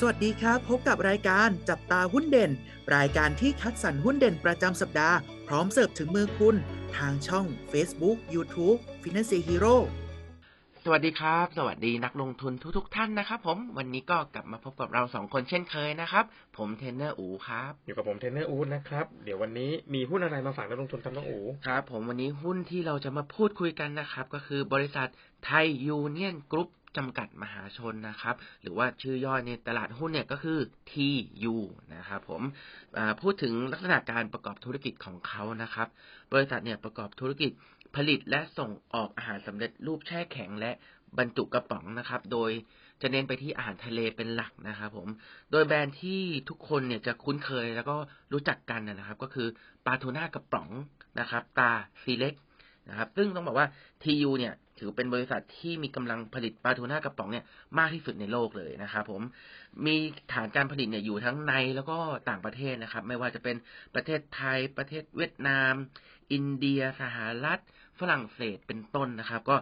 สวัสดีครับ พบกับรายการจับตาหุ้นเด่น รายการที่คัดสรรหุ้นเด่นประจำสัปดาห์ พร้อมเสิร์ฟถึงมือคุณ ทางช่อง Facebook YouTube Finance Hero สวัสดีครับ สวัสดีนักลงทุนทุกๆท่านนะครับผมวันนี้ก็กลับมาพบกับเราสองคนเช่นเคยนะครับ ผมเทรนเนอร์อูครับ อยู่กับผมเทรนเนอร์อู๊ดนะครับ เดี๋ยววันนี้มีหุ้นอะไรมาฝากนักลงทุนครับน้องอูครับ ผมวันนี้หุ้นที่เราจะมาพูดคุยกันนะครับ ก็คือบริษัทไทยยูเนียนกรุ๊ป จำกัดมหาชนนะครับ หรือว่าชื่อย่อในตลาดหุ้นเนี่ยก็คือ TU นะครับผมพูดถึงลักษณะการประกอบธุรกิจของเขานะครับ บริษัทเนี่ยประกอบธุรกิจผลิตและส่งออกอาหารสำเร็จรูปแช่แข็งและบรรจุกระป๋องนะครับ โดยจะเน้นไปที่อาหารทะเลเป็นหลักนะครับผม โดยแบรนด์ที่ทุกคนเนี่ยจะคุ้นเคยแล้วก็รู้จักกันนะครับ ก็คือปลาทูน่ากระป๋องนะครับ ตาซีเล็กนะครับ ซึ่งต้องบอกว่า TU เนี่ย ถือเป็นบริษัทที่มีกำลังผลิตปลาทูน่ากระป๋องเนี่ยมากที่สุดในโลกเลยนะครับผมมีฐานการผลิตเนี่ยอยู่ทั้งในแล้วก็ต่างประเทศนะครับ ไม่ว่าจะเป็นประเทศไทย ประเทศเวียดนาม อินเดียสหรัฐ ฝรั่งเศสเป็นต้นนะครับ ก็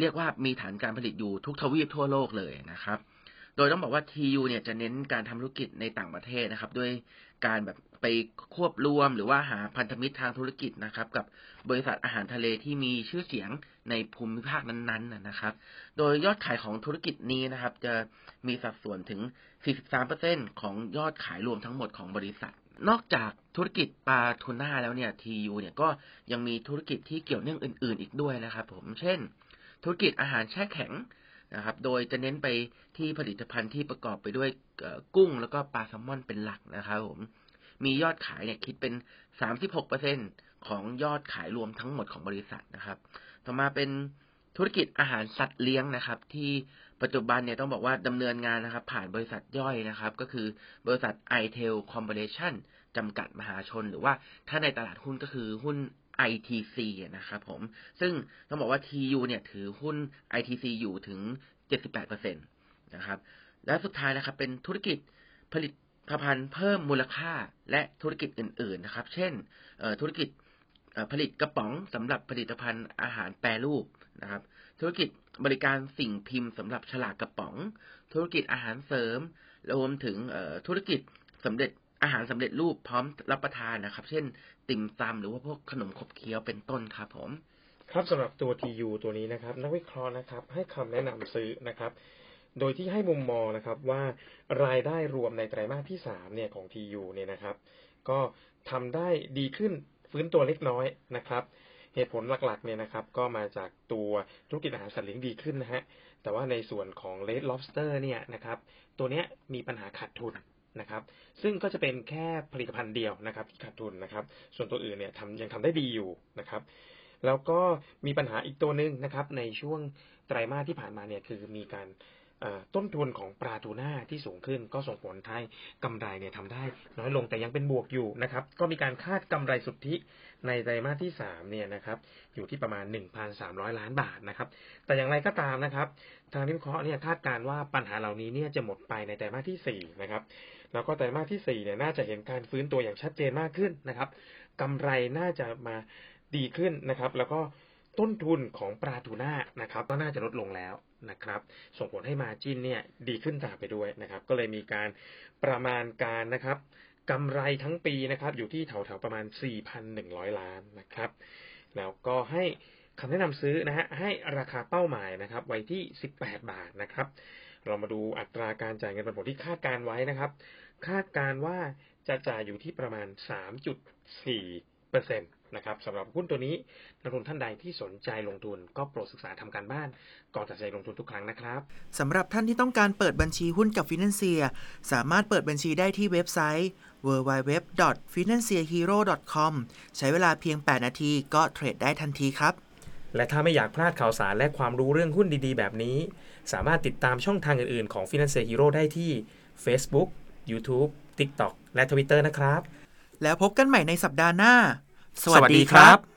เรียกว่ามีฐานการผลิตอยู่ทุกทวีปทั่วโลกเลยนะครับ โดยต้องบอกว่า TU เนี่ยจะเน้นการทำธุรกิจในต่างประเทศนะครับ ด้วยการแบบไปควบรวมหรือว่าหาพันธมิตรทางธุรกิจนะครับ กับบริษัทอาหารทะเลที่มีชื่อเสียงในภูมิภาคนั้นๆนะนะครับ โดยยอดขายของธุรกิจนี้นะครับ จะมีสัดส่วนถึง 43%ของยอดขายรวมทั้งหมดของบริษัท นอกจากธุรกิจปลาทูน่าแล้วเนี่ย TU เนี่ยก็ยังมีธุรกิจที่เกี่ยวเนื่องอื่น ๆ อีกด้วยนะครับ ผมเช่น ธุรกิจอาหารแช่แข็ง นะครับ โดยจะเน้นไปที่ผลิตภัณฑ์ที่ประกอบไปด้วยกุ้งแล้วก็ปลาแซลมอนเป็นหลักนะครับผม มียอดขายเนี่ยคิดเป็น 36%ของยอดขายรวมทั้งหมดของบริษัทนะครับ ต่อมาเป็นธุรกิจอาหารสัตว์เลี้ยงนะครับ ที่ปัจจุบันเนี่ยต้องบอกว่าดำเนินงานนะครับ ผ่านบริษัทย่อยนะครับ ก็คือบริษัท i t e l Corporation จำกัดมหาชน หรือว่าถ้าในตลาดหุ้นก็คือหุ้น ITC นะครับผม ซึ่งต้องบอกว่า TU เนี่ยถือหุ้น ITC อยู่ถึง 78%นะครับ และสุดท้ายนะครับ เป็นธุรกิจผลิตภัณฑ์เพิ่มมูลค่าและธุรกิจอื่น ๆ นะครับ เช่นธุรกิจผลิตกระป๋องสำหรับผลิตภัณฑ์อาหารแปรรูปนะครับ ธุรกิจบริการสิ่งพิมพ์สำหรับฉลากกระป๋อง ธุรกิจอาหารเสริม รวมถึงธุรกิจสำเร็จ อาหารสำเร็จรูปพร้อมรับประทานนะครับ เช่น ติ่มซำหรือว่าพวกขนมขบเคี้ยวเป็นต้นครับผม ครับสำหรับตัว TU ตัวนี้นะครับ นักวิเคราะห์นะครับ ให้คำแนะนำซื้อนะครับ โดยที่ให้มุมมองนะครับว่ารายได้รวมในไตรมาสที่สามเนี่ยของ TU เนี่ยนะครับ ก็ทำได้ดีขึ้นฟื้นตัวเล็กน้อยนะครับเหตุผลหลักๆเนี่ยนะครับ ก็มาจากตัวธุรกิจอาหารสัตว์เลี้ยงดีขึ้นนะฮะแต่ว่าในส่วนของ Red Lobster เนี่ยนะครับ ตัวเนี้ยมีปัญหาขาดทุน นะครับ ซึ่งก็จะเป็นแค่ผลิตภัณฑ์เดียวนะครับที่ขาดทุนนะครับ ส่วนตัวอื่นเนี่ยทำยังทำได้ดีอยู่นะครับ แล้วก็มีปัญหาอีกตัวหนึ่งนะครับ ในช่วงไตรมาสที่ผ่านมาเนี่ยคือมีการ ต้นทุนของปลาทูน่าที่สูงขึ้นก็ส่งผลให้กำไรเนี่ยทำได้ น้อยลงแต่ยังเป็นบวกอยู่นะครับ ก็มีการคาดกำไรสุทธิในไตรมาสที่สามเนี่ยนะครับ อยู่ที่ประมาณ 1,300 ล้านบาทนะครับ แต่อย่างไรก็ตามนะครับ ทางนักวิเคราะห์เนี่ยคาดการว่าปัญหาเหล่านี้เนี่ยจะหมดไปในไตรมาสที่สี่นะครับ แล้วก็ไตรมาสที่สี่เนี่ยน่าจะเห็นการฟื้นตัวอย่างชัดเจนมากขึ้นนะครับกำไรน่าจะมาดีขึ้นนะครับ แล้วก็ ต้นทุนของปลาทูน่านะครับก็น่าจะลดลงแล้วนะครับ ส่งผลให้มาจินเนี่ยดีขึ้นตามไปด้วยนะครับ ก็เลยมีการประมาณการนะครับกำไรทั้งปีนะครับ อยู่ที่แถวๆประมาณ 4,100 ล้านนะครับ แล้วก็ให้คำแนะนำซื้อนะฮะให้ราคาเป้าหมายนะครับ ไว้ที่ 18 บาทนะครับ เรามาดูอัตราการจ่ายเงินปันผลที่คาดการไว้นะครับ คาดการว่าจะจ่ายอยู่ที่ประมาณ 3.4 เปอร์เซ็นต์นะครับสำหรับหุ้นตัวนี้นักลงทุนท่านใดที่สนใจลงทุนก็โปรดศึกษาทำการบ้าน ก่อนตัดสินใจลงทุนทุกครั้งนะครับสำหรับท่านที่ต้องการเปิดบัญชีหุ้นกับ Financier สามารถเปิดบัญชีได้ที่เว็บไซต์ www.financierhero.com ใช้เวลาเพียง 8 นาทีก็เทรดได้ทันทีครับ และถ้าไม่อยากพลาดข่าวสารและความรู้เรื่องหุ้นดีๆ แบบนี้ สามารถติดตามช่องทางอื่นๆ ของ Financial Hero ได้ที่ Facebook YouTube TikTok และ Twitter นะครับ แล้วพบกันใหม่ในสัปดาห์หน้า สวัสดีครับ